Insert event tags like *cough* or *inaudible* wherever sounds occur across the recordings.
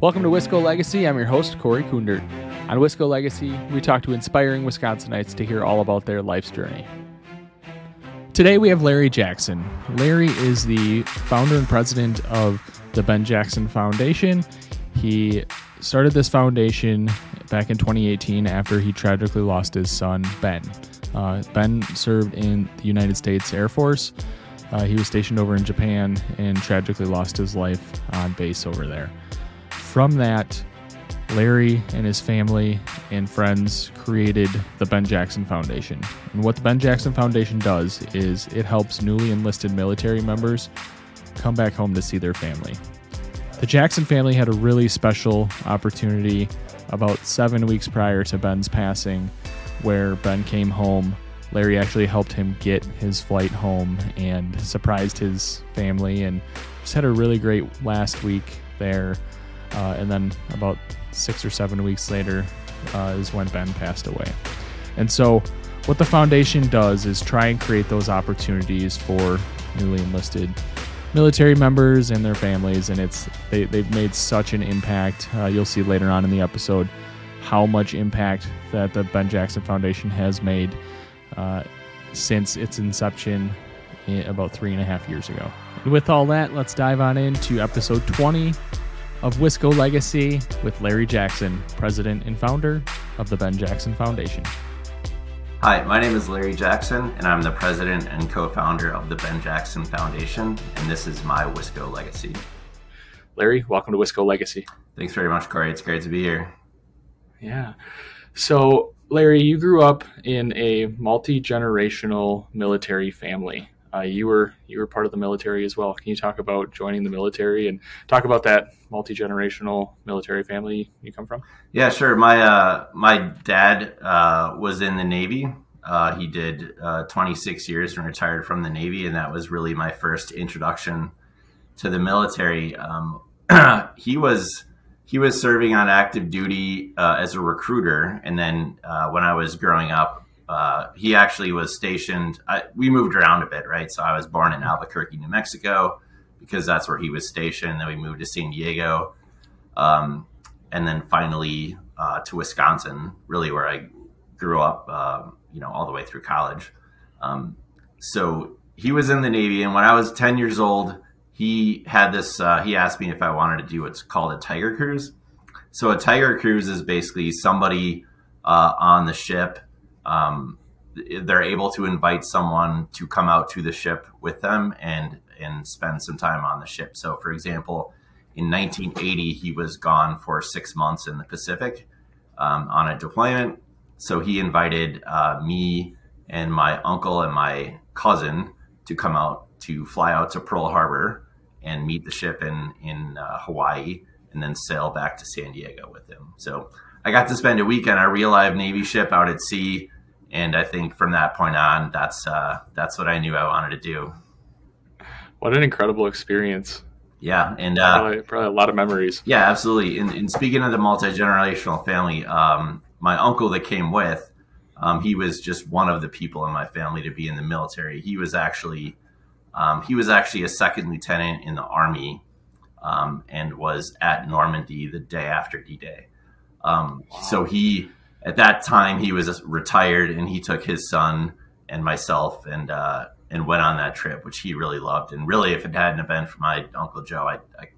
Welcome to Wisco Legacy. I'm your host, Corey Kundert. On Wisco Legacy, we talk to inspiring Wisconsinites to hear all about their life's journey. Today we have Larry Jackson. Larry is the founder and president of the Ben Jackson Foundation. He started this foundation back in 2018 after he tragically lost his son, Ben. Uh, ben served in the United States Air Force. Uh, he was stationed over in Japan and tragically lost his life on base over there from that, Larry and his family and friends created the Ben Jackson Foundation. And what the Ben Jackson Foundation does is it helps newly enlisted military members come back home to see their family. The Jackson family had a really special opportunity about seven weeks prior to Ben's passing, where Ben came home. Larry actually helped him get his flight home and surprised his family, and just had a really great last week there. Uh, and then about six or seven weeks later uh, is when Ben passed away. And so, what the foundation does is try and create those opportunities for newly enlisted military members and their families. And it's they, they've made such an impact. Uh, you'll see later on in the episode how much impact that the Ben Jackson Foundation has made uh, since its inception about three and a half years ago. And with all that, let's dive on into episode 20 of Wisco Legacy with Larry Jackson, president and founder of the Ben Jackson Foundation. Hi, my name is Larry Jackson, and I'm the president and co founder of the Ben Jackson Foundation, and this is my Wisco Legacy. Larry, welcome to Wisco Legacy. Thanks very much, Corey. It's great to be here. Yeah. So, Larry, you grew up in a multi generational military family. Uh, you were you were part of the military as well. Can you talk about joining the military and talk about that multi generational military family you come from? Yeah, sure. My uh, my dad uh, was in the Navy. Uh, he did uh, 26 years and retired from the Navy, and that was really my first introduction to the military. Um, *clears throat* he was he was serving on active duty uh, as a recruiter, and then when I was growing up, uh, he actually was stationed. I, we moved around a bit, right? So I was born in Albuquerque, New Mexico, because that's where he was stationed. Then we moved to San Diego, um, and then finally uh, to Wisconsin, really where I grew up. Uh, you know, all the way through college. Um, so he was in the Navy, and when I was ten years old, he had this. Uh, he asked me if I wanted to do what's called a Tiger Cruise. So a Tiger Cruise is basically somebody uh, on the ship um, they're able to invite someone to come out to the ship with them and and spend some time on the ship. So, for example, in 1980, he was gone for six months in the Pacific um, on a deployment. So he invited uh, me and my uncle and my cousin to come out to fly out to Pearl Harbor and meet the ship in in uh, Hawaii, and then sail back to San Diego with him. So I got to spend a weekend on a real live Navy ship out at sea and I think from that point on, that's uh, that's what I knew I wanted to do. What an incredible experience! Yeah, and uh, probably, probably, a lot of memories. Yeah, absolutely. And, and speaking of the multi generational family, um, my uncle that came with, um, he was just one of the people in my family to be in the military. He was actually um, he was actually a second lieutenant in the army, um, and was at Normandy the day after D Day. Um, wow. So he at that time he was retired and he took his son and myself and uh, and went on that trip, which he really loved. And really, if it hadn't been for my uncle Joe, I, I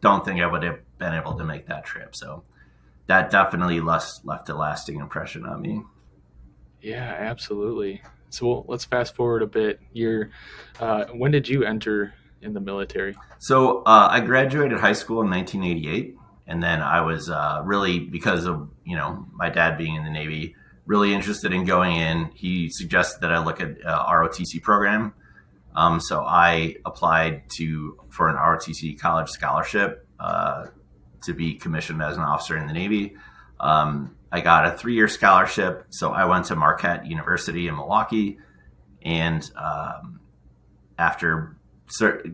don't think I would have been able to make that trip. So that definitely left left a lasting impression on me. Yeah, absolutely. So let's fast forward a bit. You're, uh, when did you enter in the military? So uh, I graduated high school in 1988 and then I was uh, really because of you know my dad being in the Navy, really interested in going in. He suggested that I look at uh, ROTC program, um, so I applied to for an ROTC college scholarship uh, to be commissioned as an officer in the Navy. Um, I got a three year scholarship, so I went to Marquette University in Milwaukee, and um, after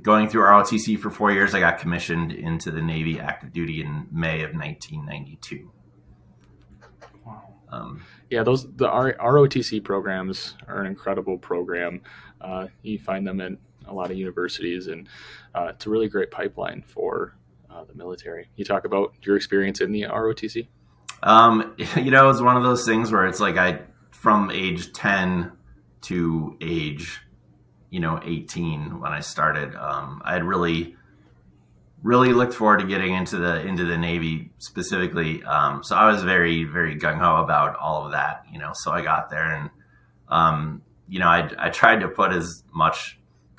going through ROTC for four years, I got commissioned into the Navy active duty in May of 1992. Wow. Um, yeah, those the ROTC programs are an incredible program. Uh, you find them in a lot of universities, and uh, it's a really great pipeline for uh, the military. You talk about your experience in the ROTC. Um, *laughs* you know, it's one of those things where it's like I, from age ten to age, you know, eighteen when I started, um, I had really, really looked forward to getting into the into the Navy specifically. Um, so I was very, very gung ho about all of that. You know, so I got there and, um, you know, I I tried to put as much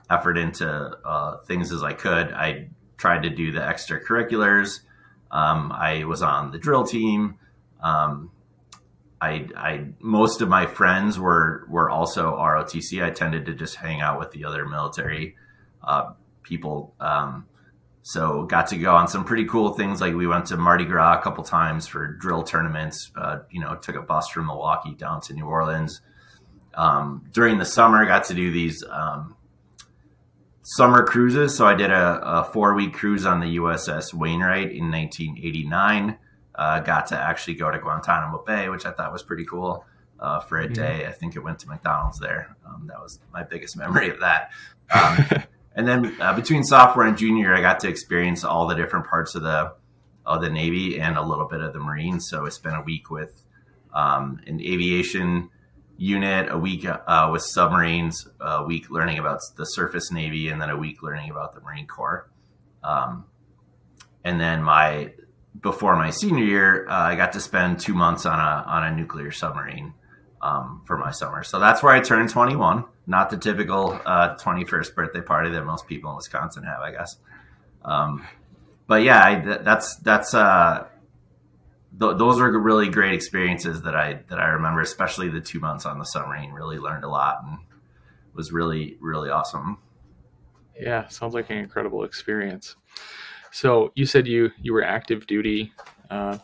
effort into uh, things as I could. I tried to do the extracurriculars. Um, I was on the drill team. I, I, most of my friends were were also ROTC. I tended to just hang out with the other military uh, people. Um, so got to go on some pretty cool things. Like we went to Mardi Gras a couple times for drill tournaments. Uh, you know, took a bus from Milwaukee down to New Orleans. Um, during the summer, got to do these um, summer cruises. So I did a, a four week cruise on the USS Wainwright in 1989. Uh, got to actually go to Guantanamo Bay, which I thought was pretty cool uh, for a day. I think it went to McDonald's there. Um, that was my biggest *laughs* memory of that. Um, *laughs* and then uh, between sophomore and junior, I got to experience all the different parts of the of the Navy and a little bit of the Marines. So I spent a week with um, an aviation unit, a week uh, with submarines, a week learning about the surface navy, and then a week learning about the Marine Corps. Um, and then my before my senior year, uh, I got to spend two months on a on a nuclear submarine um, for my summer. So that's where I turned 21. Not the typical uh, 21st birthday party that most people in Wisconsin have, I guess. Um, but yeah, I, that's that's uh, th- those are really great experiences that I that I remember, especially the two months on the submarine. Really learned a lot and was really really awesome. Yeah, sounds like an incredible experience. So you said you you were active duty uh,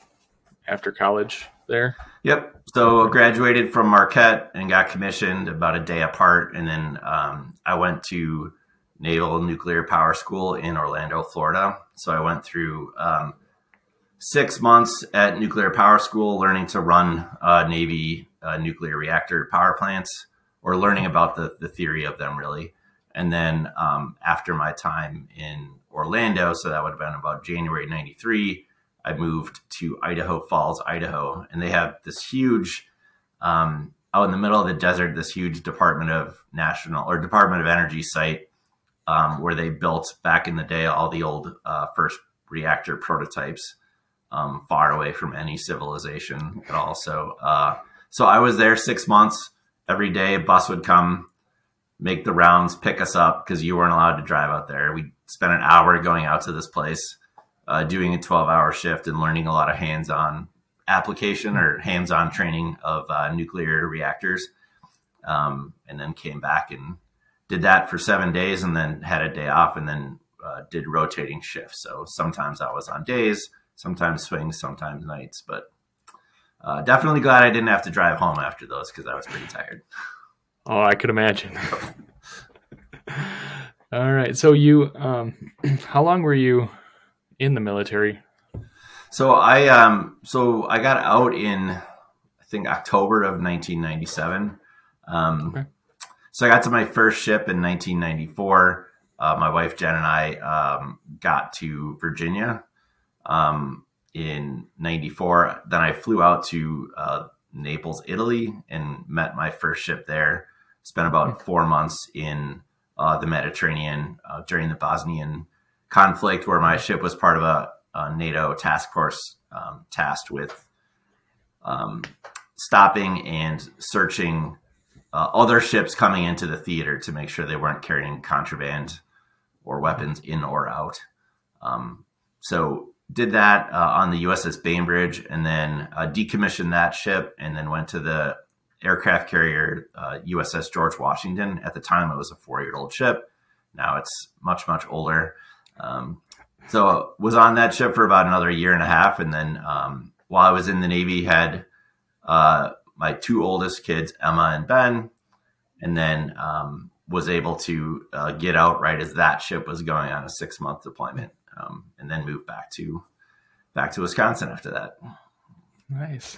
after college there. Yep. So graduated from Marquette and got commissioned about a day apart, and then um, I went to Naval Nuclear Power School in Orlando, Florida. So I went through um, six months at nuclear power school learning to run uh, Navy uh, nuclear reactor power plants or learning about the, the theory of them, really. And then um, after my time in Orlando, so that would have been about January 93, I moved to Idaho Falls, Idaho. And they have this huge, um, out in the middle of the desert, this huge Department of National or Department of Energy site um, where they built back in the day all the old uh, first reactor prototypes um, far away from any civilization at all. So, uh, so I was there six months. Every day, a bus would come, make the rounds, pick us up because you weren't allowed to drive out there. We spent an hour going out to this place, uh, doing a twelve-hour shift and learning a lot of hands-on application or hands-on training of uh, nuclear reactors. Um, and then came back and did that for seven days, and then had a day off, and then uh, did rotating shifts. So sometimes I was on days sometimes swings, sometimes nights. But uh, definitely glad I didn't have to drive home after those because I was pretty tired. Oh, I could imagine. *laughs* *laughs* All right. So you, um, *clears throat* how long were you in the military? So I, um, so I got out in, I think October of 1997. Um, okay. So I got to my first ship in 1994. Uh, my wife Jen and I um, got to Virginia um, in 94. Then I flew out to uh, Naples, Italy, and met my first ship there. Spent about hmm. four months in uh, the Mediterranean uh, during the Bosnian conflict, where my ship was part of a, a NATO task force um, tasked with um, stopping and searching uh, other ships coming into the theater to make sure they weren't carrying contraband or weapons in or out. Um, so did that uh, on the USS Bainbridge and then uh, decommissioned that ship and then went to the aircraft carrier uh, USS George Washington. At the time, it was a four year old ship. Now it's much, much older. Um, so was on that ship for about another year and a half. And then um, while I was in the Navy, had uh, my two oldest kids, Emma and Ben, and then um, was able to uh, get out right as that ship was going on a six month deployment um, and then moved back to back to Wisconsin after that. Nice.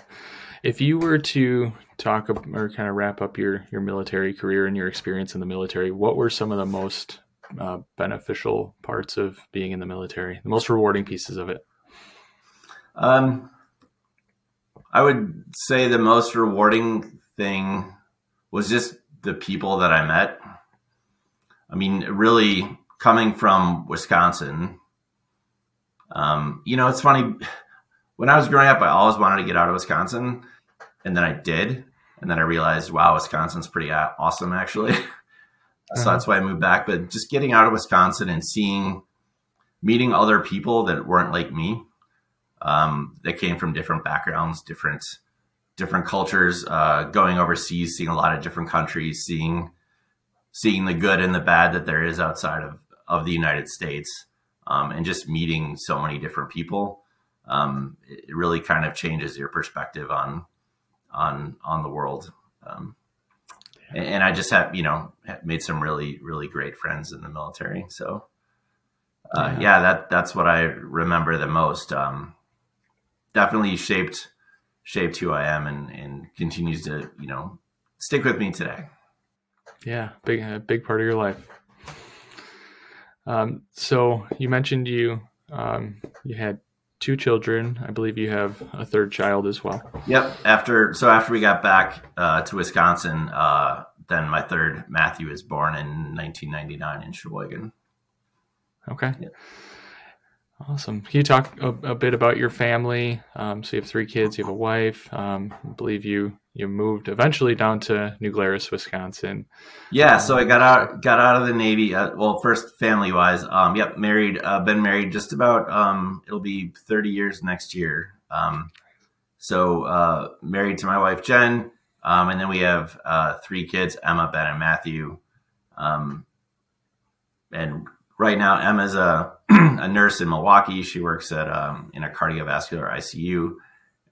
If you were to talk or kind of wrap up your your military career and your experience in the military, what were some of the most uh, beneficial parts of being in the military? The most rewarding pieces of it? Um, I would say the most rewarding thing was just the people that I met. I mean, really coming from Wisconsin. Um, you know, it's funny. When I was growing up, I always wanted to get out of Wisconsin, and then I did, and then I realized, wow, Wisconsin's pretty awesome, actually. *laughs* so uh-huh. that's why I moved back. But just getting out of Wisconsin and seeing, meeting other people that weren't like me, um, that came from different backgrounds, different different cultures, uh, going overseas, seeing a lot of different countries, seeing seeing the good and the bad that there is outside of of the United States, um, and just meeting so many different people. Um, it really kind of changes your perspective on on on the world. Um, and, and, I just have you know made some really really great friends in the military. So uh, yeah. yeah. that that's what I remember the most. Um, definitely shaped shaped who I am and and continues to you know stick with me today. Yeah, big a big part of your life. Um, so you mentioned you um, you had two children. I believe you have a third child as well. Yep. After so after we got back uh, to Wisconsin, uh, then my third Matthew was born in 1999 in Sheboygan. Okay. Yep. Awesome. Can you talk a, a bit about your family? Um, so you have three kids, you have a wife. Um, I believe you you moved eventually down to New Glarus, Wisconsin. Yeah, so I got out got out of the Navy. Uh, well, first family wise, um, yep, married. Uh, been married just about um, it'll be thirty years next year. Um, so uh, married to my wife Jen, um, and then we have uh, three kids: Emma, Ben, and Matthew. And right now, Emma's a *clears throat* a nurse in Milwaukee. She works at um, in a cardiovascular ICU,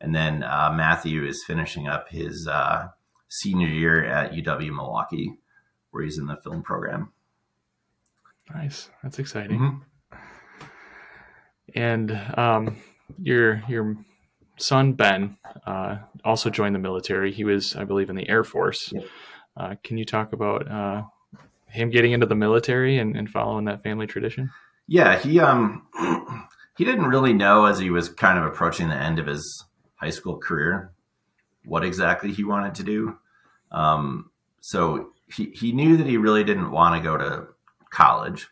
and then uh, Matthew is finishing up his uh, senior year at UW Milwaukee, where he's in the film program. Nice, that's exciting. Mm-hmm. And um, your your son Ben uh, also joined the military. He was, I believe, in the Air Force. Yep. Uh, can you talk about uh, him getting into the military and, and following that family tradition? Yeah, he um *clears throat* he didn't really know as he was kind of approaching the end of his high school career what exactly he wanted to do. Um, so he he knew that he really didn't want to go to college.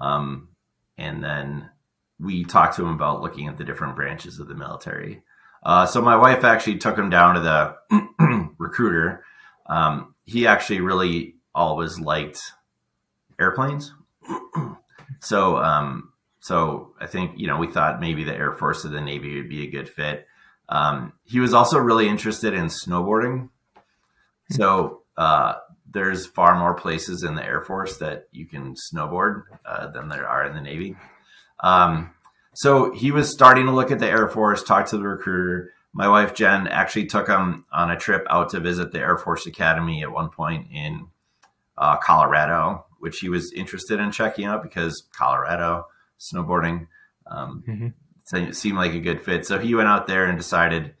Um, and then we talked to him about looking at the different branches of the military. Uh, so my wife actually took him down to the *clears throat* recruiter. Um, he actually really always liked airplanes. *clears throat* So, um, so I think you know we thought maybe the Air Force or the Navy would be a good fit. Um, he was also really interested in snowboarding. So uh, there's far more places in the Air Force that you can snowboard uh, than there are in the Navy. Um, so he was starting to look at the Air Force, talk to the recruiter. My wife Jen actually took him on a trip out to visit the Air Force Academy at one point in uh, Colorado which he was interested in checking out because Colorado snowboarding um, mm-hmm. seemed like a good fit. So he went out there and decided,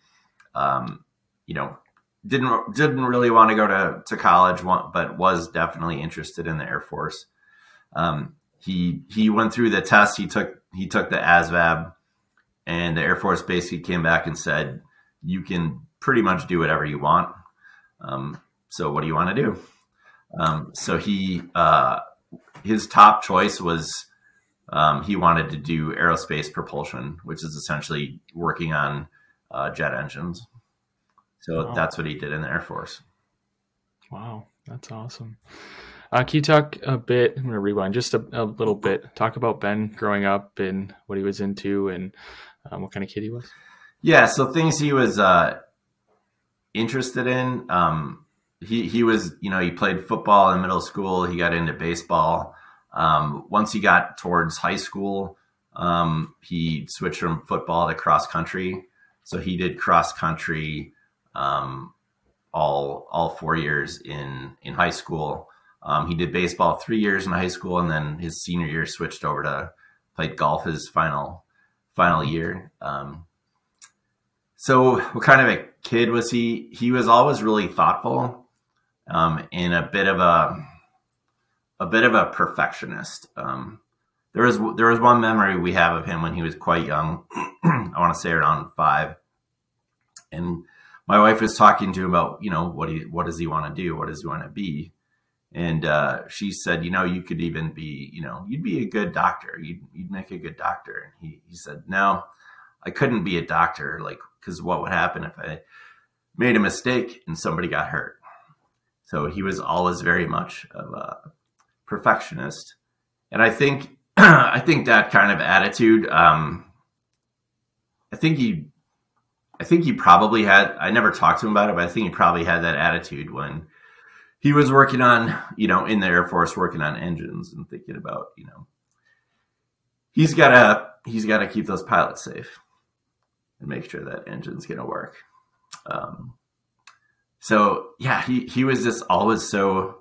um, you know, didn't didn't really want to go to to college, but was definitely interested in the Air Force. Um, he he went through the test. He took he took the ASVAB, and the Air Force basically came back and said, "You can pretty much do whatever you want." Um, so what do you want to do? Um, so he uh, his top choice was um, he wanted to do aerospace propulsion, which is essentially working on uh, jet engines. So wow. that's what he did in the Air Force. Wow, that's awesome. Uh, can you talk a bit? I'm going to rewind just a, a, little bit. Talk about Ben growing up and what he was into and um, what kind of kid he was. Yeah, so things he was uh, interested in. Um, he he was you know he played football in middle school. He got into baseball. Um, once he got towards high school, um, he switched from football to cross country. So he did cross country um, all all four years in in high school. Um, he did baseball three years in high school, and then his senior year switched over to played golf his final final year. Um, so, what kind of a kid was he? He was always really thoughtful um, in a bit of a a bit of a perfectionist. Um, there was there was one memory we have of him when he was quite young. *clears throat* I want to say around five, and my wife was talking to him about you know what he what does he want to do, what does he want to be, and uh, she said, you know, you could even be, you know, you'd be a good doctor, you'd you'd make a good doctor. And he he said, no, I couldn't be a doctor, like because what would happen if I made a mistake and somebody got hurt. So he was always very much of a perfectionist, and I think *clears throat* I think that kind of attitude. Um, I think he, I think he probably had. I never talked to him about it, but I think he probably had that attitude when he was working on, you know, in the Air Force, working on engines and thinking about, you know, he's got to he's got to keep those pilots safe and make sure that engine's going to work. Um, so yeah, he he was just always so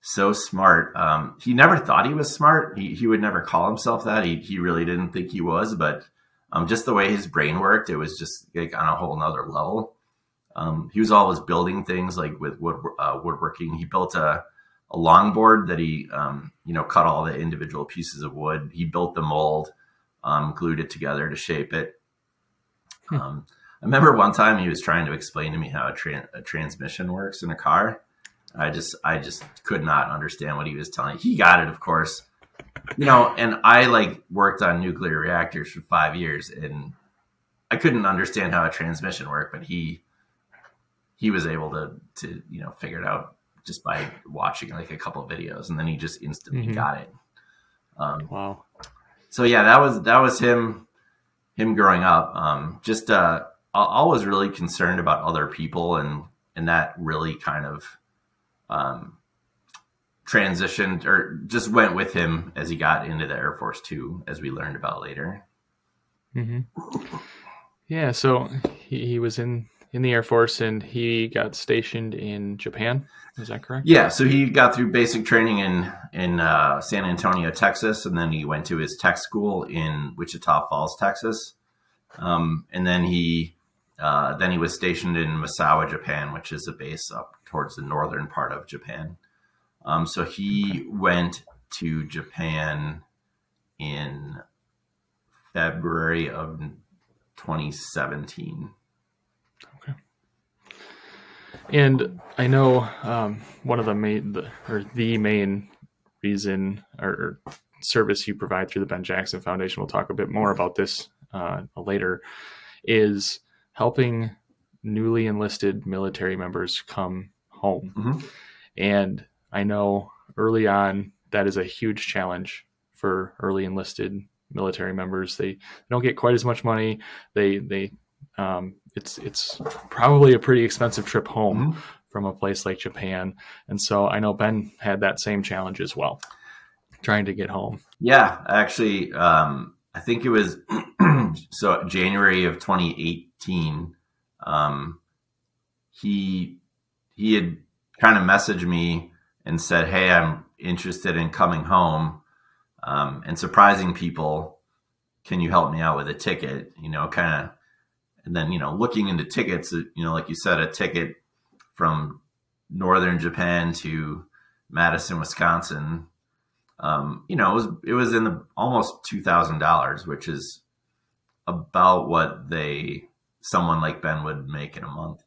so smart. Um, he never thought he was smart. He he would never call himself that. He he really didn't think he was, but um, just the way his brain worked, it was just like on a whole nother level. Um, he was always building things like with wood uh, woodworking. He built a a longboard that he um, you know cut all the individual pieces of wood. He built the mold, um, glued it together to shape it. Hmm. I remember one time he was trying to explain to me how a, a transmission works in a car. I just I just could not understand what he was telling. He got it, of course. You know, and I like worked on nuclear reactors for five years and I couldn't understand how a transmission worked, but he he was able to to, you know, figure it out just by watching like a couple videos and then he just instantly mm-hmm. got it. Um, wow. So yeah, that was that was him him growing up. Um, just uh always really concerned about other people and and that really kind of um, transitioned or just went with him as he got into the Air Force too, as we learned about later. Mm-hmm. Yeah, so he, he was in in the Air Force and he got stationed in Japan. Is that correct? Yeah, so he got through basic training in in uh, San Antonio, Texas, and then he went to his tech school in Wichita Falls, Texas, um, and then he uh, then he was stationed in Misawa, Japan, which is a base up towards the northern part of Japan. Um, so he went to Japan in February of 2017. Okay. And I know um, one of the main, the, or the main reason or, service you provide through the Ben Jackson Foundation, we'll talk a bit more about this uh, later, is helping newly enlisted military members come home. Mm-hmm. And I know early on that is a huge challenge for early enlisted military members. They don't get quite as much money. They they um, it's it's probably a pretty expensive trip home mm-hmm. from a place like Japan. And so I know Ben had that same challenge as well, trying to get home. Yeah, actually, um, I think it was *clears throat* so January of 2018. Um, he he had kind of messaged me and said, "Hey, I'm interested in coming home um, and surprising people. Can you help me out with a ticket?" You know, kind of, and then you know, looking into tickets. You know, like you said, a ticket from northern Japan to Madison, Wisconsin. Um, you know, it was it was in the almost two thousand dollars, which is about what they someone like Ben would make in a month.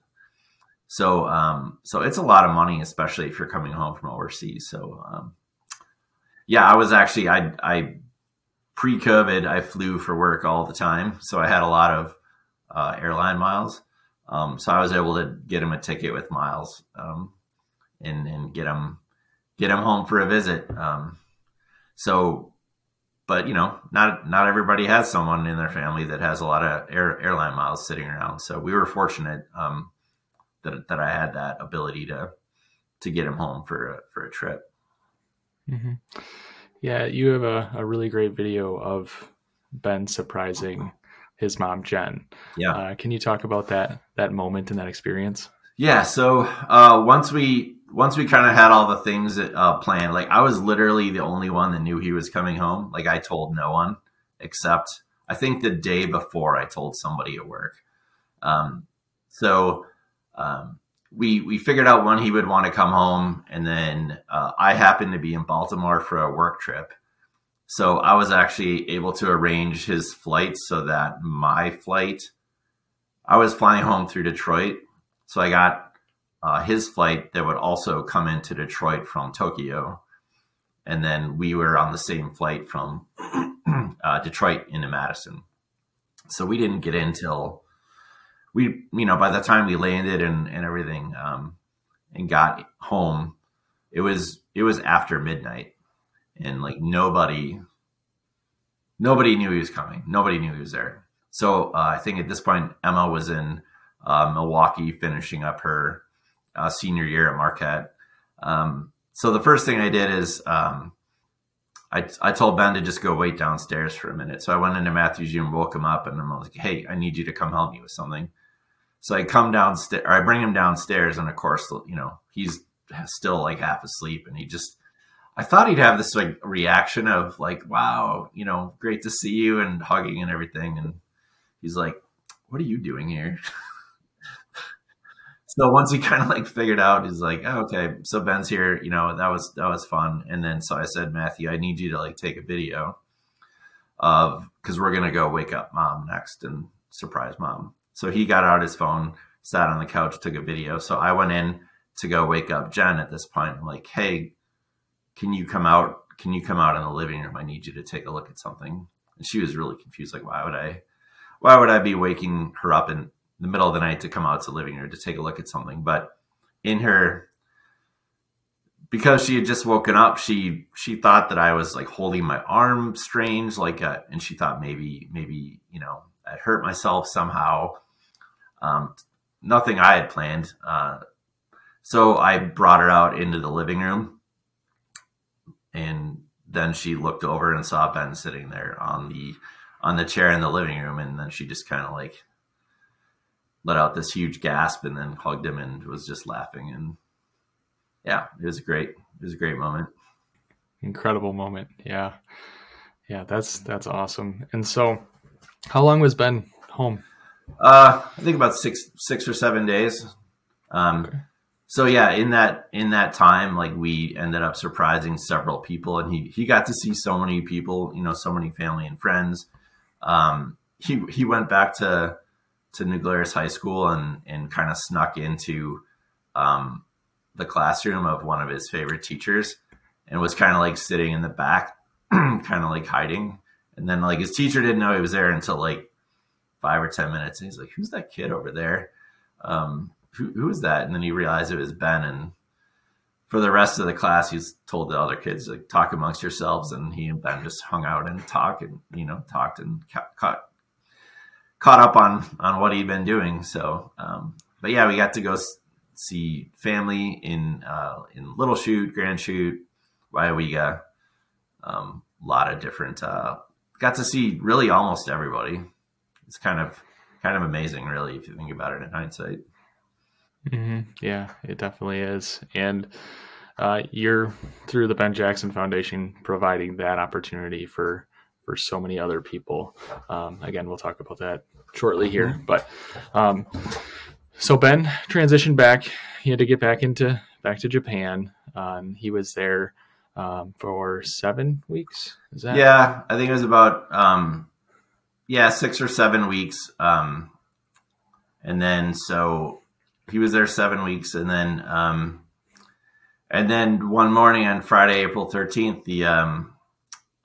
So, um, so it's a lot of money, especially if you're coming home from overseas. So, um, yeah, I was actually, I, I pre COVID, I flew for work all the time. So I had a lot of, uh, airline miles. Um, so I was able to get him a ticket with miles, um, and, and get him, get him home for a visit. Um, so, but you know, not, not everybody has someone in their family that has a lot of air, airline miles sitting around. So we were fortunate. Um, that that I had that ability to to get him home for a, for a trip. Mm-hmm. Yeah, you have a, a really great video of Ben surprising his mom Jen. Yeah, uh, can you talk about that that moment and that experience? Yeah, so uh, once we once we kind of had all the things uh, planned, like I was literally the only one that knew he was coming home. Like I told no one except I think the day before I told somebody at work. Um, so um, we we figured out when he would want to come home, and then uh, I happened to be in Baltimore for a work trip, so I was actually able to arrange his flight so that my flight, I was flying home through Detroit, so I got uh, his flight that would also come into Detroit from Tokyo, and then we were on the same flight from *clears throat* uh, Detroit into Madison. So we didn't get in till we, you know, by the time we landed and, and everything, um, and got home, it was, it was after midnight and like nobody, nobody knew he was coming. Nobody knew he was there. So uh, I think at this point, Emma was in uh, Milwaukee finishing up her uh, senior year at Marquette. Um, so the first thing I did is um, I, I told Ben to just go wait downstairs for a minute. So I went into Matthew's room, woke him up, and I'm like, "Hey, I need you to come help me with something." So I come downstairs, I bring him downstairs, and of course, you know, he's still like half asleep, and he just, I thought he'd have this like reaction of like, wow, you know, great to see you, and hugging and everything, and he's like, what are you doing here? *laughs* so once he kind of like figured out, he's like, oh, okay, so Ben's here, you know, that was that was fun, and then so I said, Matthew, I need you to like take a video of because we're gonna go wake up mom next and surprise mom. So he got out his phone, sat on the couch, took a video. So I went in to go wake up Jen at this point. I'm like, hey, can you come out? Can you come out in the living room? I need you to take a look at something. And she was really confused. Like, why would I, why would I be waking her up in the middle of the night to come out to the living room to take a look at something? But in her, because she had just woken up, she she thought that I was like holding my arm strange, like, a, uh, and she thought maybe maybe you know I hurt myself somehow. Um, nothing I had planned. Uh, so I brought her out into the living room, and then she looked over and saw Ben sitting there on the on the chair in the living room, and then she just kind of like let out this huge gasp, and then hugged him and was just laughing. And yeah, it was a great. It was a great moment. Incredible moment. Yeah, yeah, that's that's awesome. And so, how long was Ben home? Uh, I think about six six or seven days. Um, okay. So yeah, in that in that time, like we ended up surprising several people, and he he got to see so many people, you know, so many family and friends. Um, he he went back to to New Glarus High School and and kind of snuck into um, the classroom of one of his favorite teachers, and was kind of like sitting in the back, *clears throat* kind of like hiding. And then like his teacher didn't know he was there until like five or ten minutes, and he's like, "Who's that kid over there? Um, who, who is that?" And then he realized it was Ben. And for the rest of the class, he's told the other kids like, "Talk amongst yourselves." And he and Ben just hung out and talked, and you know, talked and caught caught up on on what he'd been doing. So, um, but yeah, we got to go see family in uh, in Little Chute, Grand Waiawega. Um, a lot of different. Uh, got to see really almost everybody it's kind of kind of amazing, really, if you think about it in hindsight. Mm-hmm. Yeah, it definitely is, and uh, you're through the Ben Jackson Foundation providing that opportunity for for so many other people. Um, again, we'll talk about that shortly here, mm-hmm. but um, so Ben transitioned back. He had to get back into back to Japan. Um, he was there um, for seven weeks. Is that? Yeah, I think it was about um, yeah, six or seven weeks. Um, and then so he was there seven weeks, and then um, and then one morning on Friday, April thirteenth, the um,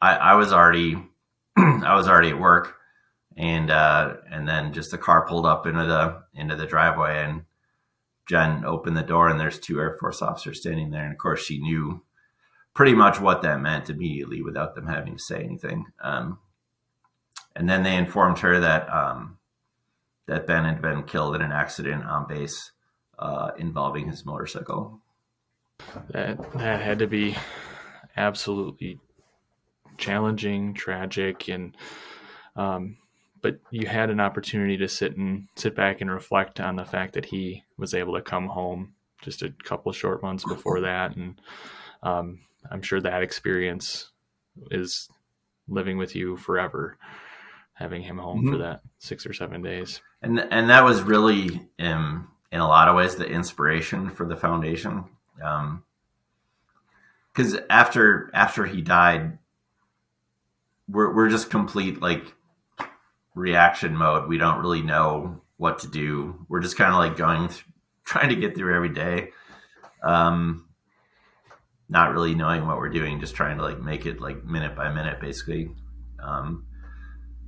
I, I was already *clears throat* I was already at work, and uh, and then just the car pulled up into the into the driveway, and Jen opened the door, and there's two Air Force officers standing there, and of course she knew pretty much what that meant immediately without them having to say anything. Um, and then they informed her that um, that Ben had been killed in an accident on base uh, involving his motorcycle. That that had to be absolutely challenging, tragic, and um, but you had an opportunity to sit and sit back and reflect on the fact that he was able to come home just a couple short months before that, and um, I'm sure that experience is living with you forever having him home mm-hmm. for that six or seven days. And and that was really um, in a lot of ways the inspiration for the foundation. Because um, after after he died, we're we're just complete like reaction mode. We don't really know what to do. We're just kind of like going, th- trying to get through every day. Um, not really knowing what we're doing, just trying to like make it like minute by minute, basically. Um,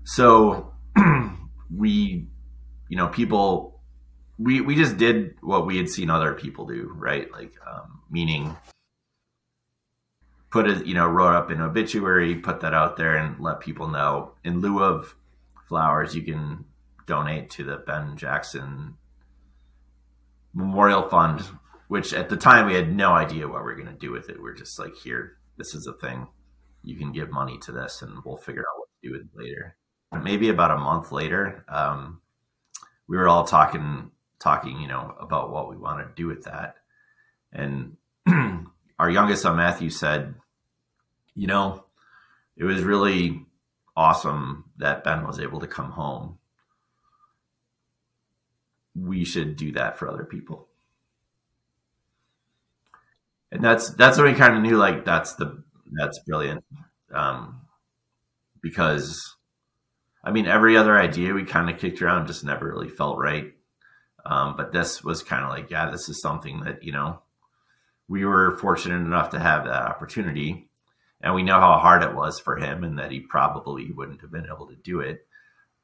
so *clears throat* we, you know, people, we we just did what we had seen other people do, right? Like, um, meaning put it, you know, wrote up an obituary, put that out there, and let people know. In lieu of flowers, you can donate to the Ben Jackson Memorial Fund, which at the time we had no idea what we are going to do with it. We are just like, here, this is a thing. You can give money to this, and we'll figure out what to do with it later. Maybe about a month later, um, we were all talking, talking, you know, about what we want to do with that, and *clears throat* our youngest son Matthew said, you know, it was really awesome that Ben was able to come home. We should do that for other people. And that's that's when we kind of knew like that's the that's brilliant. Um, because I mean every other idea we kind of kicked around just never really felt right. Um, but this was kind of like, yeah, this is something that, you know, we were fortunate enough to have that opportunity. And we know how hard it was for him and that he probably wouldn't have been able to do it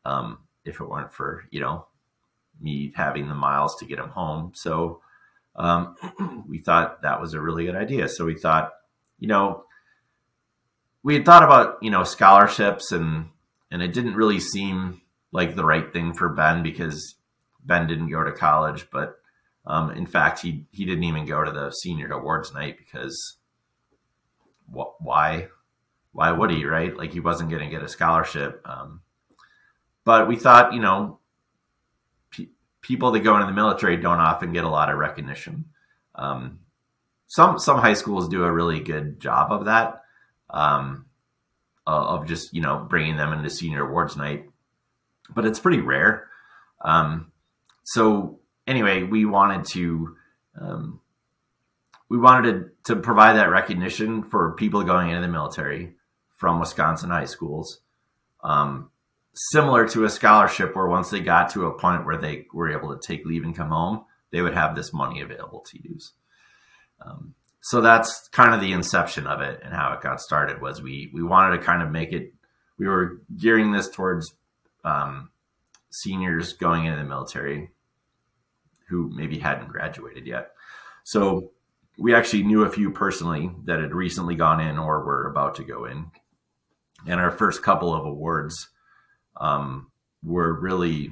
um, if it weren't for, you know, me having the miles to get him home. So um, *clears throat* we thought that was a really good idea. So we thought, you know, we had thought about, you know, scholarships and, and it didn't really seem like the right thing for Ben because Ben didn't go to college, but um, in fact, he he didn't even go to the senior awards night because wh- why why would he right? Like he wasn't going to get a scholarship. Um, but we thought, you know, pe- people that go into the military don't often get a lot of recognition. Um, some some high schools do a really good job of that, um, of just you know bringing them into senior awards night, but it's pretty rare. Um, so anyway, we wanted to um, we wanted to, to provide that recognition for people going into the military from Wisconsin high schools, um, similar to a scholarship where once they got to a point where they were able to take leave and come home, they would have this money available to use. Um, so that's kind of the inception of it and how it got started was we we wanted to kind of make it we were gearing this towards um, seniors going into the military who maybe hadn't graduated yet. So we actually knew a few personally that had recently gone in or were about to go in. And our first couple of awards um, were really,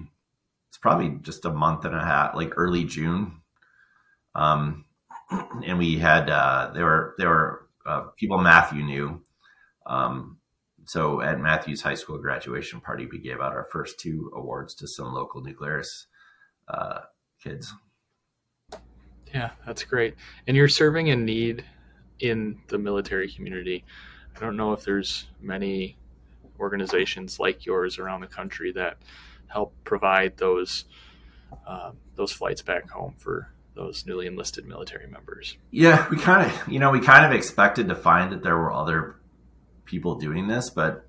it's probably just a month and a half, like early June. Um, *clears throat* and we had, uh, there were, there were uh, people Matthew knew. Um, so at Matthew's high school graduation party, we gave out our first two awards to some local New Glarus uh, kids. Yeah, that's great. And you're serving a need in the military community. I don't know if there's many organizations like yours around the country that help provide those uh, those flights back home for those newly enlisted military members. Yeah, we kind of you know we kind of expected to find that there were other people doing this, but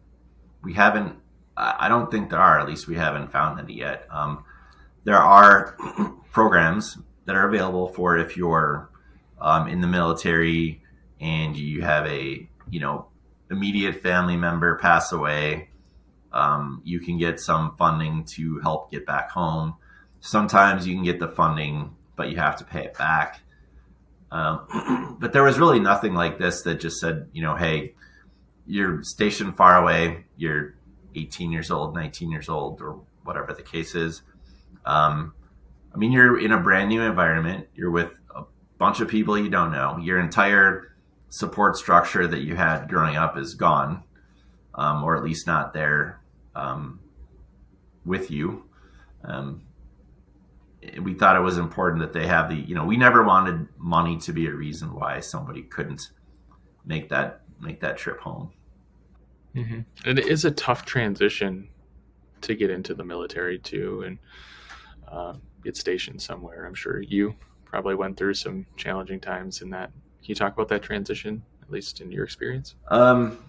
we haven't. I don't think there are. At least we haven't found any yet. Um, there are *clears throat* programs that are available for if you're um, in the military and you have a you know immediate family member pass away um, you can get some funding to help get back home. Sometimes you can get the funding but you have to pay it back. Um, *clears throat* but there was really nothing like this that just said you know hey you're stationed far away you're 18 years old 19 years old or whatever the case is. Um, I mean, you're in a brand new environment. You're with a bunch of people you don't know. Your entire support structure that you had growing up is gone, um, or at least not there um, with you. Um, we thought it was important that they have the, you know, we never wanted money to be a reason why somebody couldn't make that make that trip home. Mm-hmm. And it is a tough transition to get into the military too, and uh, get stationed somewhere. I'm sure you probably went through some challenging times in that. Can you talk about that transition, at least in your experience? Um,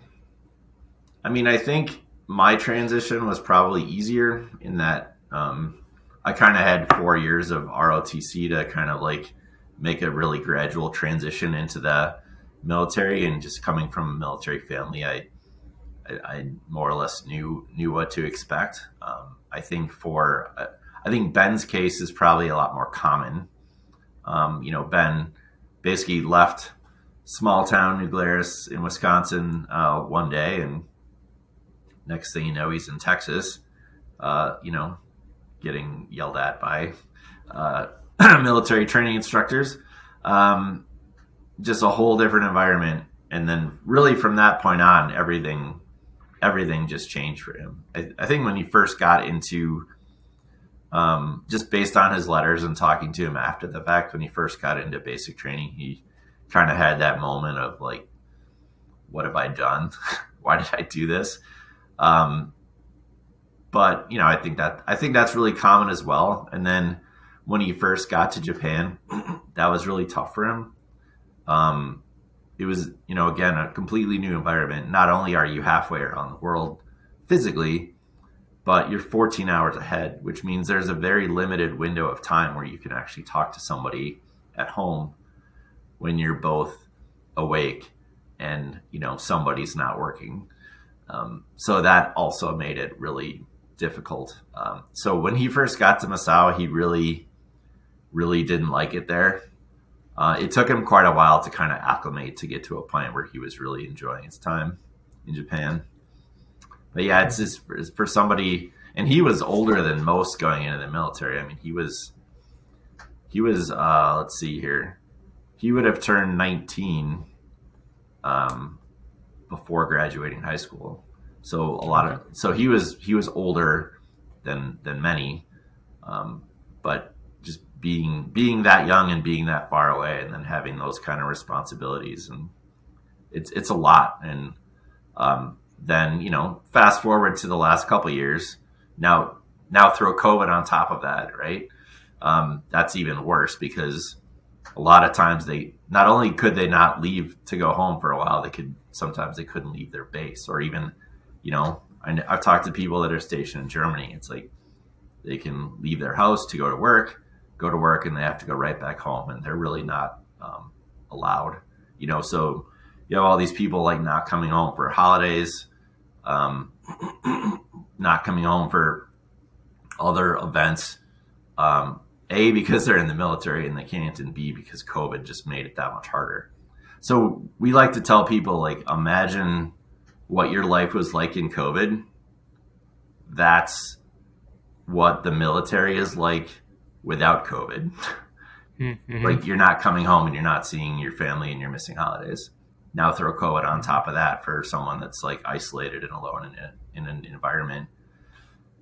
I mean, I think my transition was probably easier in that um, I kind of had four years of ROTC to kind of like make a really gradual transition into the military, and just coming from a military family, I I, I more or less knew knew what to expect. Um, I think for uh, I think Ben's case is probably a lot more common. Um, you know, Ben basically left small town New Glarus in Wisconsin uh, one day, and next thing you know, he's in Texas. Uh, you know, getting yelled at by uh, *clears throat* military training instructors. Um, just a whole different environment, and then really from that point on, everything everything just changed for him. I, I think when he first got into, um, just based on his letters and talking to him after the fact, when he first got into basic training, he kind of had that moment of like, what have I done? *laughs* Why did I do this? Um, but you know, I think that I think that's really common as well. And then when he first got to Japan, *clears throat* that was really tough for him. Um, it was, you know, again, a completely new environment. Not only are you halfway around the world physically, but you're 14 hours ahead, which means there's a very limited window of time where you can actually talk to somebody at home when you're both awake and, you know, somebody's not working. Um, so that also made it really difficult. Um, so when he first got to Misawa, he really, really didn't like it there uh, it took him quite a while to kind of acclimate to get to a point where he was really enjoying his time in Japan. But yeah, it's just for somebody, and he was older than most going into the military. I mean, he was, he was, uh, let's see here, he would have turned 19 um, before graduating high school. So a lot of, so he was, he was older than, than many. Um, but just being being that young and being that far away and then having those kind of responsibilities and it's it's a lot and um, then you know fast forward to the last couple years now now throw covid on top of that right? Um, that's even worse because a lot of times they not only could they not leave to go home for a while they could sometimes they couldn't leave their base or even you know I, i've talked to people that are stationed in germany. It's like they can leave their house to go to work go to work and they have to go right back home and they're really not um, allowed you know? So you have all these people like not coming home for holidays um, not coming home for other events um, a because they're in the military and they can't and b because covid just made it that much harder so we like to tell people like imagine what your life was like in covid that's what the military is like without COVID. Mm-hmm. like you're not coming home and you're not seeing your family and you're missing holidays. Now throw COVID on top of that for someone that's like isolated and alone in, a, in an environment.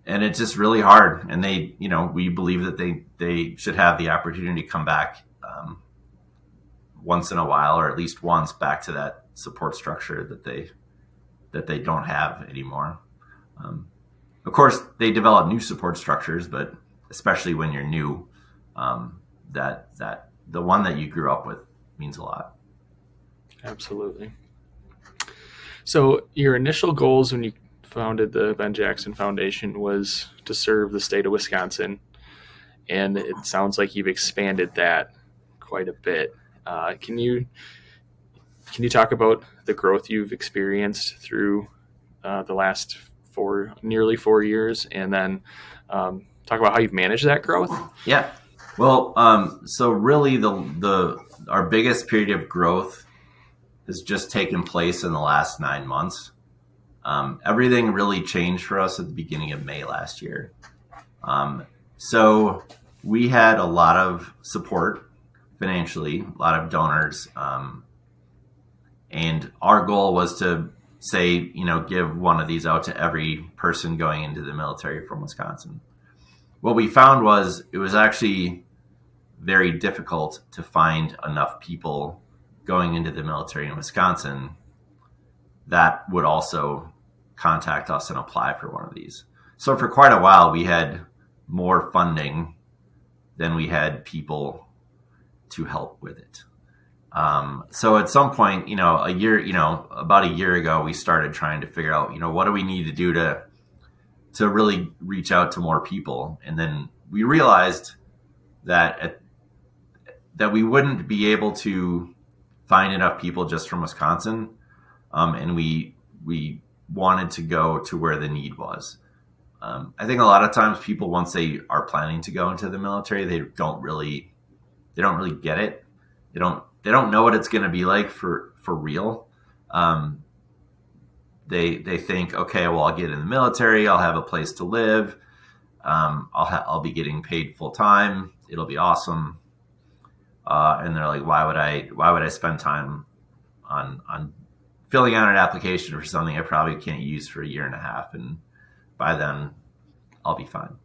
And it's just really hard. And they, you know, we believe that they, they should have the opportunity to come back um, once in a while, or at least once back to that support structure that they, that they don't have anymore. Um, of course, they develop new support structures, but especially when you're new, um, that that the one that you grew up with means a lot. Absolutely. So your initial goals when you founded the Ben Jackson Foundation was to serve the state of Wisconsin, and it sounds like you've expanded that quite a bit. Uh, can you can you talk about the growth you've experienced through uh, the last four nearly four years, and then um, talk about how you've managed that growth? Yeah. Well, um, so really the the our biggest period of growth has just taken place in the last nine months. Um, everything really changed for us at the beginning of May last year. Um, so we had a lot of support financially, a lot of donors, um, and our goal was to say, you know, give one of these out to every person going into the military from Wisconsin what we found was it was actually very difficult to find enough people going into the military in Wisconsin that would also contact us and apply for one of these. So for quite a while, we had more funding than we had people to help with it. Um, so at some point, you know, a year, you know, about a year ago, we started trying to figure out, you know, what do we need to do to to really reach out to more people, and then we realized that at, that we wouldn't be able to find enough people just from Wisconsin, um, and we we wanted to go to where the need was. Um, I think a lot of times people once they are planning to go into the military, they don't really they don't really get it. They don't they don't know what it's going to be like for for real. Um, they they think, okay, well, I'll get in the military. I'll have a place to live. Um, I'll ha- I'll be getting paid full time. It'll be awesome. Uh, and they're like, why would I why would I spend time on on filling out an application for something I probably can't use for a year and a half, and by then I'll be fine.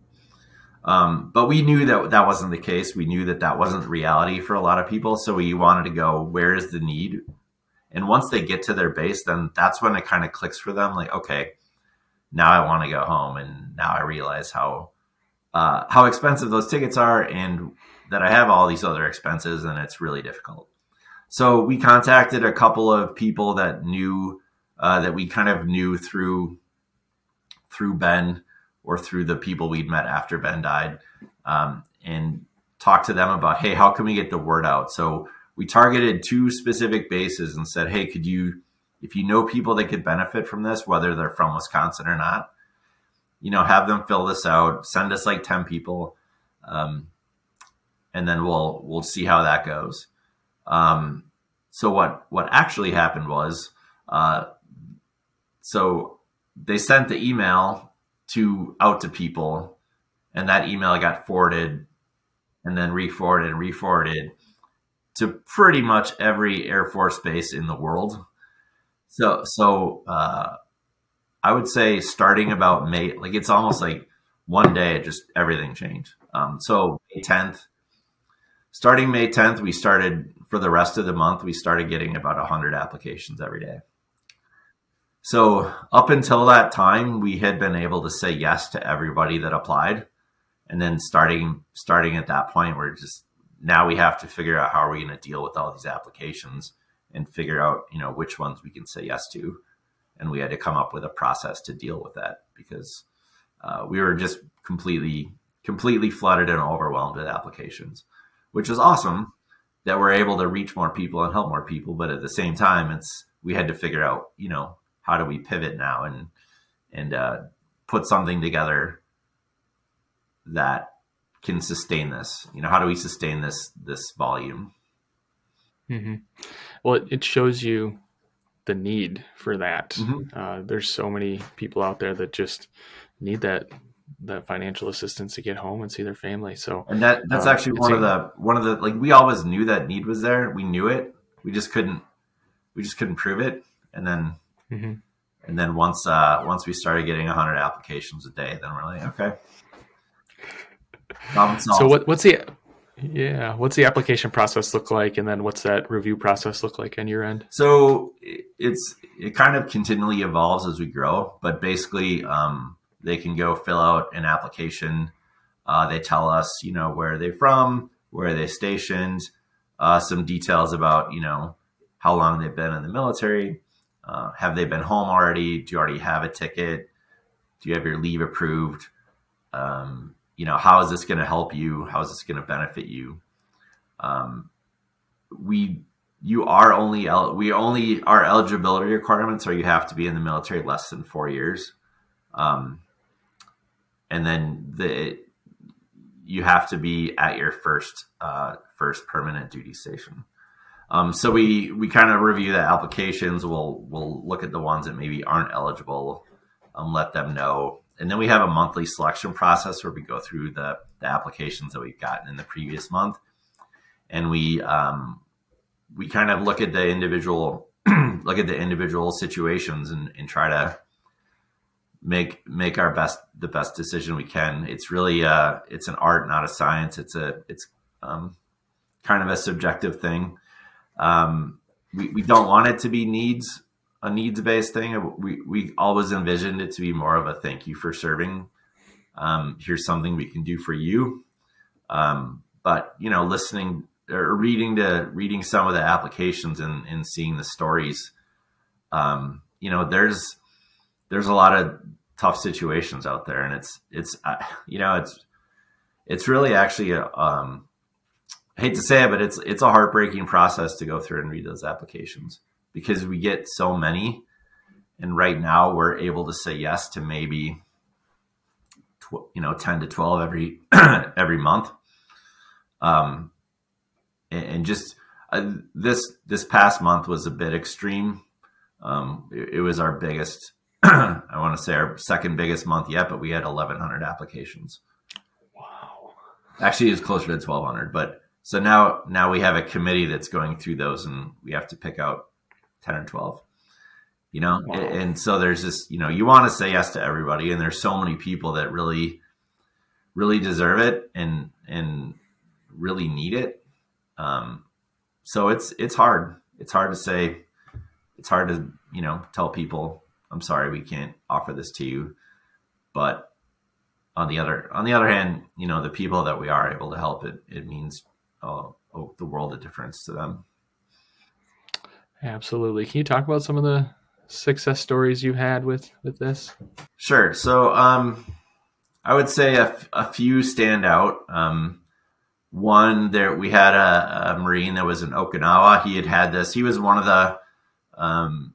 Um, but we knew that that wasn't the case. We knew that that wasn't reality for a lot of people. So we wanted to go, where is the need? And once they get to their base, then that's when it kind of clicks for them. Like, okay, now I want to go home, and now I realize how uh, how expensive those tickets are, and that I have all these other expenses, and it's really difficult. So we contacted a couple of people that knew uh, that we kind of knew through through Ben or through the people we'd met after Ben died, um, and talked to them about, hey, how can we get the word out? So we targeted two specific bases and said, hey, could you, if you know people that could benefit from this, whether they're from Wisconsin or not, you know, have them fill this out. Send us like ten people, um, and then we'll we'll see how that goes. Um, so what what actually happened was, uh, so they sent the email to out to people, and that email got forwarded, and then re-forwarded and re-forwarded to pretty much every Air Force base in the world. So so uh, I would say starting about May, like it's almost like one day, it just everything changed. Um, so May 10th, starting May 10th, we started for the rest of the month, we started getting about 100 applications every day. So up until that time, we had been able to say yes to everybody that applied. And then starting starting at that point, we're just now we have to figure out how are we going to deal with all these applications and figure out you know which ones we can say yes to and we had to come up with a process to deal with that because uh, we were just completely completely flooded and overwhelmed with applications which is awesome that we're able to reach more people and help more people but at the same time it's we had to figure out you know how do we pivot now and and uh, put something together that can sustain this you know how do we sustain this this volume mm-hmm. well it shows you the need for that. Mm-hmm. Uh, there's so many people out there that just need that that financial assistance to get home and see their family. So and that that's uh, actually one of the one of the like we always knew that need was there. We knew it. We just couldn't we just couldn't prove it. And then mm-hmm. and then once uh once we started getting a 100 applications a day, then we're like, okay. *laughs* So what what's the yeah. What's the application process look like? And then what's that review process look like on your end? So it's, it kind of continually evolves as we grow, but basically, um, they can go fill out an application. Uh, they tell us, you know, where are they're from, where are they stationed, uh, some details about, you know, how long they've been in the military. Uh, have they been home already? Do you already have a ticket? Do you have your leave approved? Um, you know, how is this going to help you? How is this going to benefit you? Um, we, you are only, el- we only, our eligibility requirements are you have to be in the military less than four years. Um, and then the, you have to be at your first, uh, first permanent duty station. Um, so we, we kind of review the applications. We'll, we'll look at the ones that maybe aren't eligible, um, let them know and then we have a monthly selection process where we go through the, the applications that we've gotten in the previous month, and we um, we kind of look at the individual *clears throat* look at the individual situations and, and try to make make our best the best decision we can. It's really uh, it's an art, not a science. It's a it's um, kind of a subjective thing. Um, we, we don't want it to be needs a needs based thing. We we always envisioned it to be more of a thank you for serving. Um, here's something we can do for you. Um, but you know, listening or reading to reading some of the applications and, and seeing the stories, um, you know, there's there's a lot of tough situations out there, and it's it's uh, you know it's it's really actually a, um, I hate to say it, but it's it's a heartbreaking process to go through and read those applications because we get so many, and right now we're able to say yes to maybe tw- you know ten to twelve every *clears throat* every month, um, and, and just uh, this this past month was a bit extreme. Um, it, it was our biggest I want to say our second biggest month yet, but we had 1,100 applications. Wow. Actually, it's closer to 1,200. But so now, now we have a committee that's going through those, and we have to pick out 10 or 12. You know, wow. and so there's this. You know, you want to say yes to everybody, and there's so many people that really, really deserve it, and and really need it. Um, so it's it's hard. It's hard to say. It's hard to you know tell people I'm sorry we can't offer this to you. But on the other on the other hand, you know, the people that we are able to help it it means uh, oh, the world of difference to them. Absolutely. Can you talk about some of the success stories you had with with this? Sure. So um I would say a, a few stand out. Um, one there we had a, a, marine that was in Okinawa. He had had this. He was one of the um,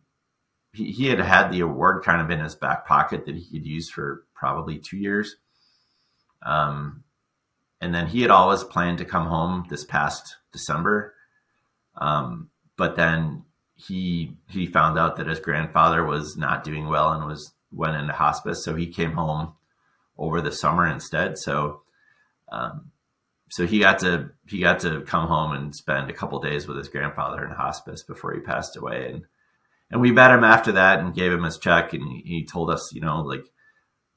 he, he had had the award kind of in his back pocket that he could use for probably two years. Um, and then he had always planned to come home this past December. Um, but then he he found out that his grandfather was not doing well and was went into hospice, so he came home over the summer instead. So um, so he got to he got to come home and spend a couple days with his grandfather in hospice before he passed away. And and we met him after that and gave him his check and he, told us you know like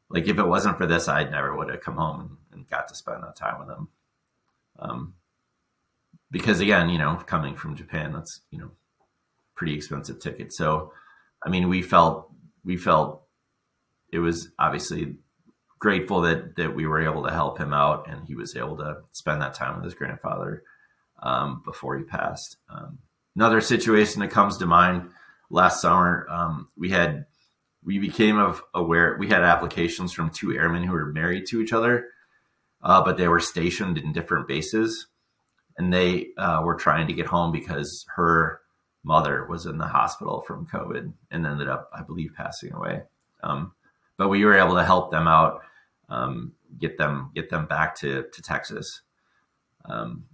like if it wasn't for this I'd never would have come home and, and got to spend that time with him. Um, because again you know coming from japan that's you know pretty expensive ticket. So i mean we felt we felt it was obviously grateful that that we were able to help him out and he was able to spend that time with his grandfather um, before he passed. Um, another situation that comes to mind last summer, um, we had we became of aware we had applications from two airmen who were married to each other, uh, but they were stationed in different bases, and they uh, were trying to get home because her mother was in the hospital from COVID and ended up, I believe, passing away. Um, but we were able to help them out, um, get them get them back to to Texas. Um,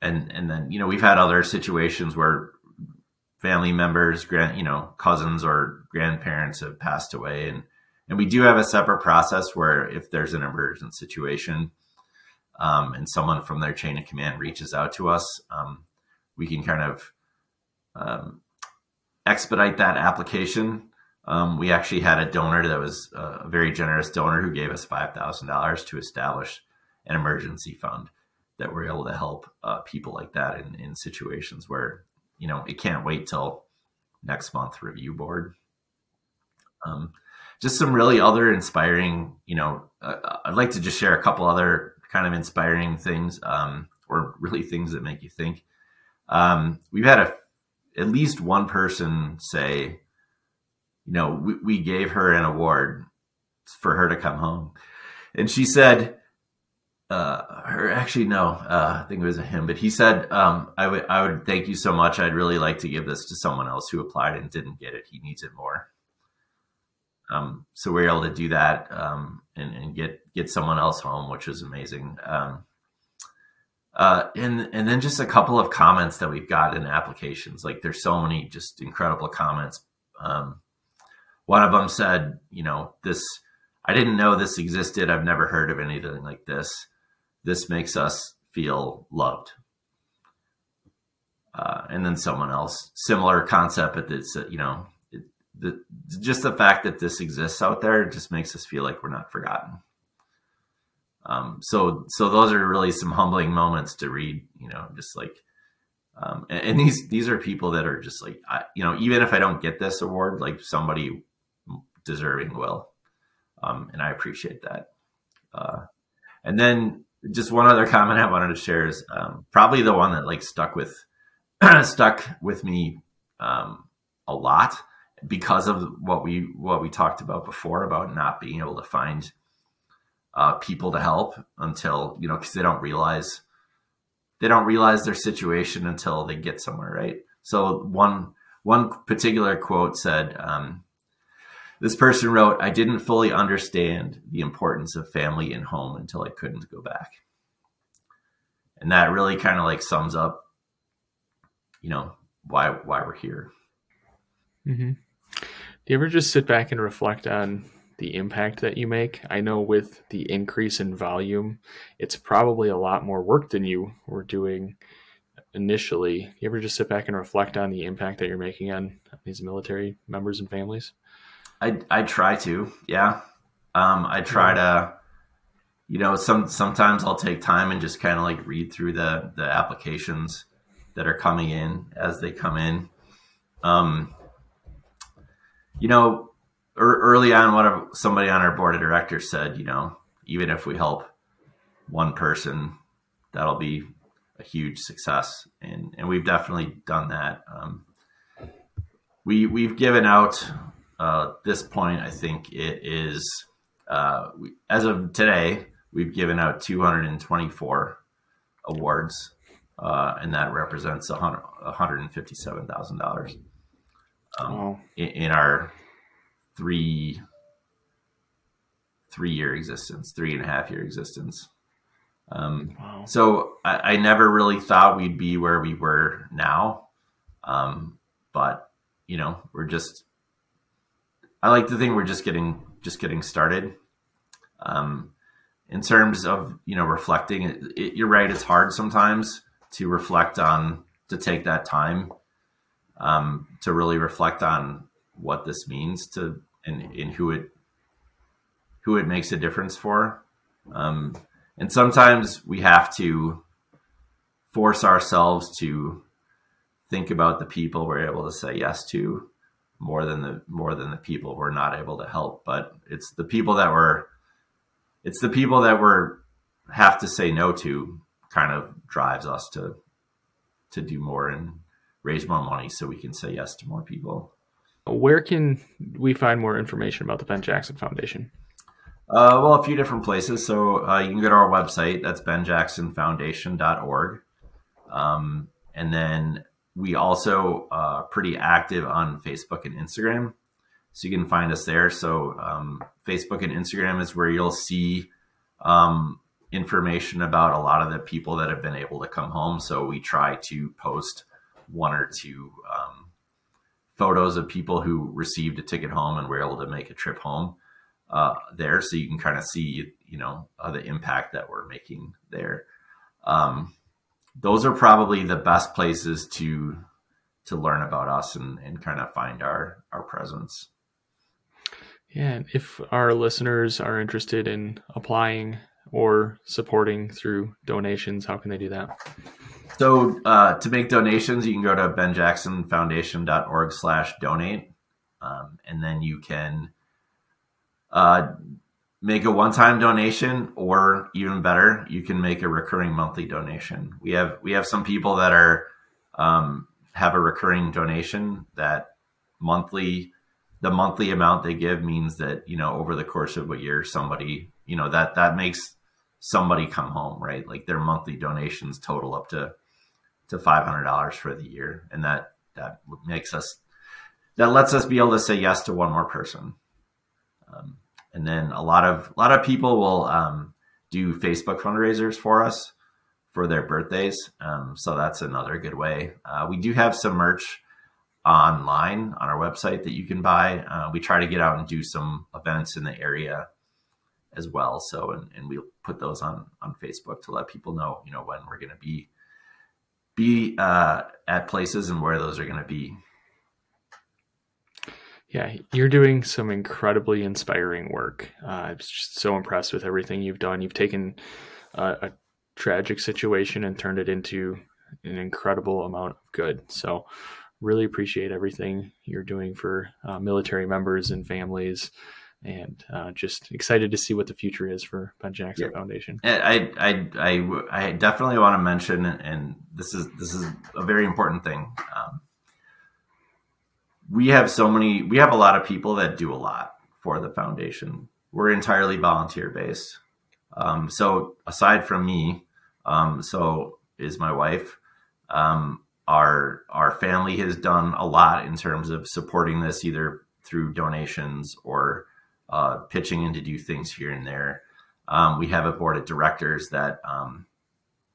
and and then you know we've had other situations where family members, grand, you know, cousins or grandparents have passed away, and and we do have a separate process where if there's an emergent situation, um, and someone from their chain of command reaches out to us, um, we can kind of um, expedite that application. Um, we actually had a donor that was a very generous donor who gave us five thousand dollars to establish an emergency fund that we're able to help uh, people like that in, in situations where you know, it can't wait till next month review board. Um, just some really other inspiring, you know, uh, I'd like to just share a couple other kind of inspiring things, um, or really things that make you think. Um, we've had a, at least one person say, you know, we, we gave her an award for her to come home. And she said, uh, or actually no, uh, I think it was a him, but he said, um, I would, I would thank you so much. I'd really like to give this to someone else who applied and didn't get it. He needs it more. Um, so we are able to do that, um, and, and, get, get someone else home, which is amazing. Um, uh, and, and then just a couple of comments that we've got in applications. Like there's so many just incredible comments. Um, one of them said, you know, this, I didn't know this existed. I've never heard of anything like this this makes us feel loved. Uh, and then someone else, similar concept, but it's, you know, it, the, just the fact that this exists out there just makes us feel like we're not forgotten. Um, so, so those are really some humbling moments to read, you know, just like, um, and, and, these, these are people that are just like, I, you know, even if I don't get this award, like somebody deserving will. Um, and I appreciate that. Uh, and then just one other comment I wanted to share is um, probably the one that like stuck with *clears throat* stuck with me um, a lot because of what we what we talked about before about not being able to find uh, people to help until you know because they don't realize they don't realize their situation until they get somewhere right? So one one particular quote said um, this person wrote i didn't fully understand the importance of family and home until i couldn't go back and that really kind of like sums up you know why why we're here mm-hmm. do you ever just sit back and reflect on the impact that you make. I know with the increase in volume, it's probably a lot more work than you were doing initially. Do you ever just sit back and reflect on the impact that you're making on these military members and families? I I try to, yeah. Um, I try to, you know, some sometimes I'll take time and just kind of like read through the the applications that are coming in as they come in. Um, you know, early on, what somebody on our board of directors said, you know, even if we help one person, that'll be a huge success, and and we've definitely done that. Um, we we've given out uh, this point. I think it is uh, we, as of today, we've given out 224 awards, uh, and that represents $157,000 um, wow. in, in our three three year existence, three and a half year existence. Um, wow. So I, I, never really thought we'd be where we were now. Um, but you know, we're just, I like to think we're just getting, just getting started. Um, in terms of, you know, reflecting it, it, you're right. It's hard sometimes to reflect on, to take that time, um, to really reflect on what this means to and, who it who it makes a difference for. Um, and sometimes we have to force ourselves to think about the people we're able to say yes to more than the more than the people we're not able to help. But it's the people that we're it's the people that we're have to say no to kind of drives us to to do more and raise more money so we can say yes to more people. Where can we find more information about the Ben Jackson Foundation? Uh, well, a few different places. So uh, you can go to our website. That's benjacksonfoundation.org. Um, and then we also uh, pretty active on Facebook and Instagram. So you can find us there. So um, Facebook and Instagram is where you'll see um, information about a lot of the people that have been able to come home. So we try to post one or two um, photos of people who received a ticket home and were able to make a trip home uh, there, so you can kind of see, you know, uh, the impact that we're making there. Um, those are probably the best places to to learn about us and, and kind of find our our presence. Yeah, and if our listeners are interested in applying or supporting through donations, how can they do that? So uh, to make donations, you can go to benjacksonfoundation.org slash donate. Um, and then you can uh, make a one-time donation or even better, you can make a recurring monthly donation. We have, we have some people that are, um, have a recurring donation that monthly, the monthly amount they give means that, you know, over the course of a year, somebody, you know, that, that makes somebody come home, right? Like their monthly donations total up to to five hundred dollars for the year, and that that makes us that lets us be able to say yes to one more person. Um, and then a lot of a lot of people will um, do Facebook fundraisers for us for their birthdays. Um, so that's another good way. Uh, we do have some merch online on our website that you can buy. Uh, we try to get out and do some events in the area as well. So, and, and we put those on, on Facebook to let people know, you know, when we're going to be be uh, at places and where those are going to be. Yeah, you're doing some incredibly inspiring work. Uh, I'm just so impressed with everything you've done. You've taken uh, a tragic situation and turned it into an incredible amount of good. So, really appreciate everything you're doing for uh, military members and families. and uh, just excited to see what the future is for Ben Jackson yeah. Foundation. I, I, I, I definitely want to mention, and this is this is a very important thing. Um, we have so many. We have a lot of people that do a lot for the foundation. We're entirely volunteer based. Um, so aside from me, um, so is my wife. Um, our our family has done a lot in terms of supporting this, either through donations or uh, pitching in to do things here and there. Um, we have a board of directors that um,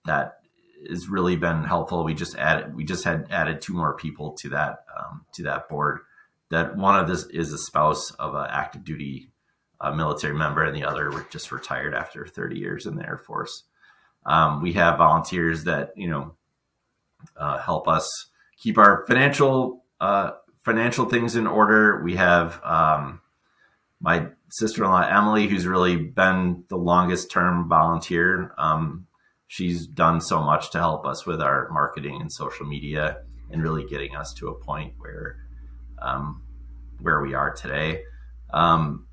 that has really been helpful. We just added we just had added two more people to that um, to that board. That one of this is a spouse of an active duty uh, military member, and the other just retired after 30 years in the Air Force. Um, we have volunteers that you know uh, help us keep our financial uh, financial things in order. We have um, my sister-in-law Emily, who's really been the longest term volunteer. Um, she's done so much to help us with our marketing and social media, and really getting us to a point where um, where we are today. Um,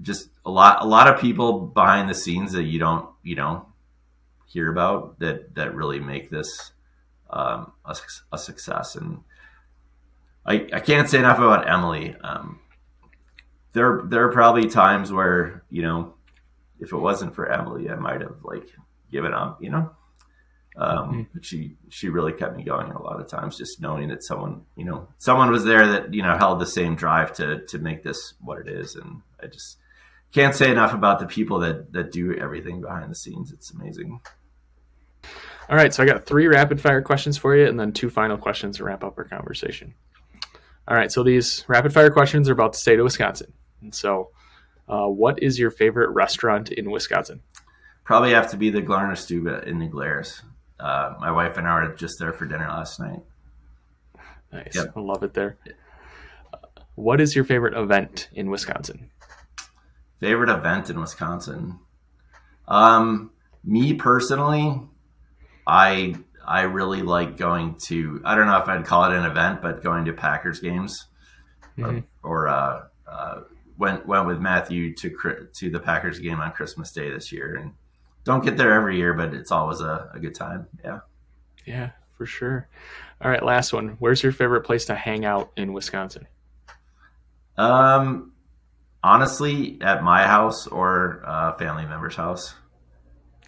just a lot, a lot of people behind the scenes that you don't, you know, hear about that that really make this um, a, a, success. And I, I can't say enough about Emily. Um, there there are probably times where you know if it wasn't for Emily, I might have like given up. You know, um, mm-hmm. but she she really kept me going a lot of times. Just knowing that someone you know someone was there that you know held the same drive to to make this what it is, and I just can't say enough about the people that that do everything behind the scenes. It's amazing. All right, so I got three rapid fire questions for you, and then two final questions to wrap up our conversation. All right, so these rapid fire questions are about the state of Wisconsin. And so, uh, what is your favorite restaurant in Wisconsin? Probably have to be the Glarner Stube in New Glarus. Uh, my wife and I were just there for dinner last night. Nice. Yep. I love it there. Uh, what is your favorite event in Wisconsin? Favorite event in Wisconsin? Um, me personally, I I really like going to. I don't know if I'd call it an event, but going to Packers games, mm-hmm. or, or uh, uh, went went with Matthew to to the Packers game on Christmas Day this year, and don't get there every year, but it's always a, a good time. Yeah, yeah, for sure. All right, last one. Where's your favorite place to hang out in Wisconsin? Um, honestly, at my house or a family member's house.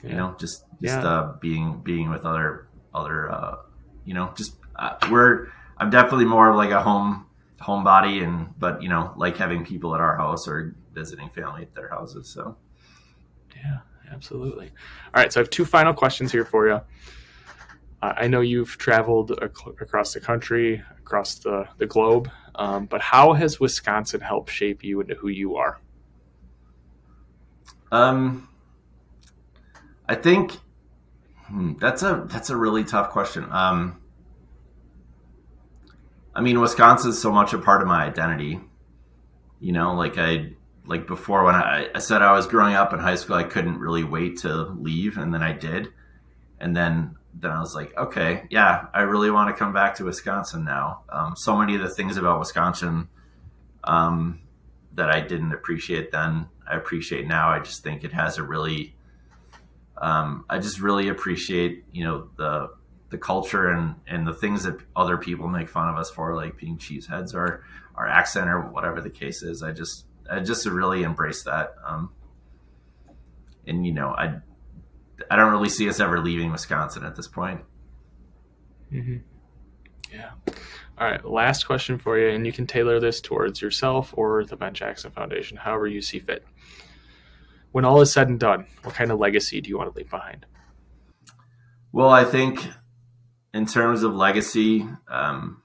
Yeah. You know, just just yeah. uh, being being with other other uh, you know, just uh, we're I'm definitely more of like a home homebody and but you know like having people at our house or visiting family at their houses so yeah absolutely. All right so i have two final questions here for you. Uh, i know you've traveled ac- across the country across the, the globe um, but how has wisconsin helped shape you into who you are? Um i think hmm, that's a that's a really tough question. Um I mean, Wisconsin's so much a part of my identity. You know, like I like before when I, I said I was growing up in high school, I couldn't really wait to leave, and then I did, and then then I was like, okay, yeah, I really want to come back to Wisconsin now. Um, so many of the things about Wisconsin um, that I didn't appreciate then, I appreciate now. I just think it has a really, um, I just really appreciate, you know, the the culture and and the things that other people make fun of us for, like being cheeseheads or our accent or whatever the case is. I just I just to really embrace that. Um, and you know, I I don't really see us ever leaving Wisconsin at this point. Mm-hmm. Yeah. All right. Last question for you, and you can tailor this towards yourself or the Ben Jackson Foundation, however you see fit. When all is said and done, what kind of legacy do you want to leave behind? Well, I think in terms of legacy, um,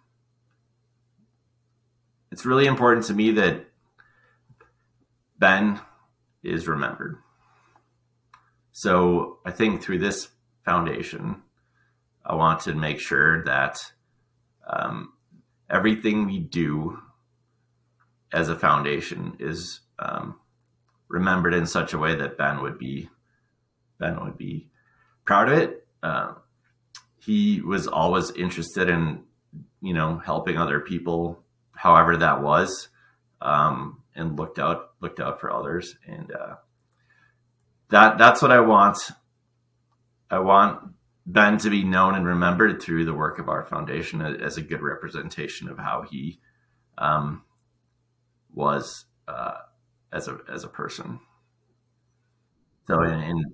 it's really important to me that Ben is remembered. So I think through this foundation, I want to make sure that um, everything we do as a foundation is um, remembered in such a way that Ben would be Ben would be proud of it. Uh, he was always interested in you know helping other people however that was um, and looked out looked out for others, and uh, that that's what I want. I want Ben to be known and remembered through the work of our foundation as a good representation of how he um, was uh, as a as a person. So and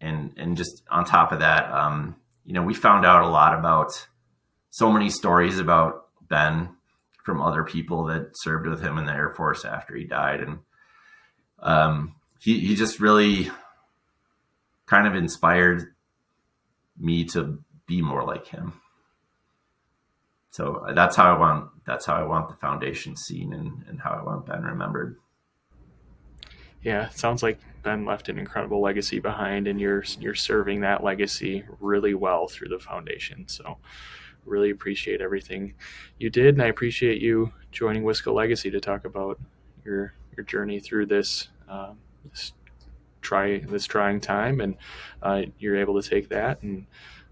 and and just on top of that, um, you know, we found out a lot about so many stories about Ben from other people that served with him in the Air Force after he died, and um, he he just really kind of inspired me to be more like him. So that's how I want that's how I want the foundation seen and, and how I want Ben remembered. Yeah, sounds like Ben left an incredible legacy behind, and you're you're serving that legacy really well through the foundation. So, really appreciate everything you did, and I appreciate you joining Wisco Legacy to talk about your your journey through this uh, this try this trying time, and uh, you're able to take that and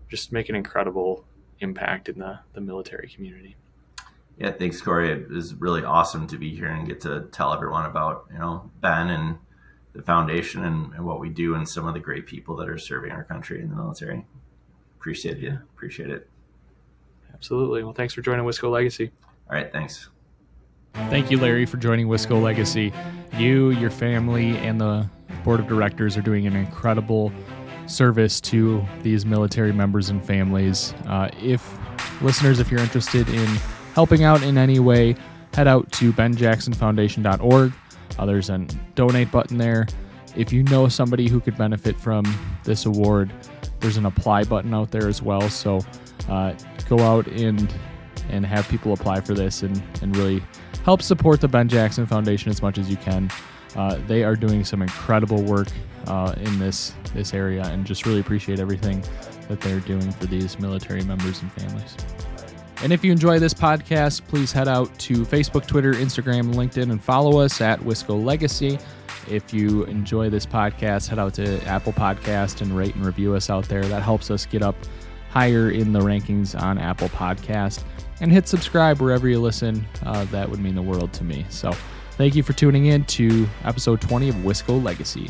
just make an incredible impact in the the military community. Yeah, thanks, Corey. It was really awesome to be here and get to tell everyone about you know Ben and the foundation and, and, what we do and some of the great people that are serving our country in the military. Appreciate you. Appreciate it. Absolutely. Well, thanks for joining Wisco Legacy. All right. Thanks. Thank you, Larry, for joining Wisco Legacy. You, your family, and the board of directors are doing an incredible service to these military members and families. Uh, if listeners, if you're interested in helping out in any way, head out to benjacksonfoundation.org. Uh, there's a donate button there. If you know somebody who could benefit from this award, there's an apply button out there as well. So uh, go out and and have people apply for this and, and really help support the Ben Jackson Foundation as much as you can. Uh, they are doing some incredible work uh, in this this area, and just really appreciate everything that they're doing for these military members and families. And if you enjoy this podcast, please head out to Facebook, Twitter, Instagram, LinkedIn, and follow us at Wisco Legacy. If you enjoy this podcast, head out to Apple Podcast and rate and review us out there. That helps us get up higher in the rankings on Apple Podcast. And hit subscribe wherever you listen. Uh, that would mean the world to me. So thank you for tuning in to episode 20 of Wisco Legacy.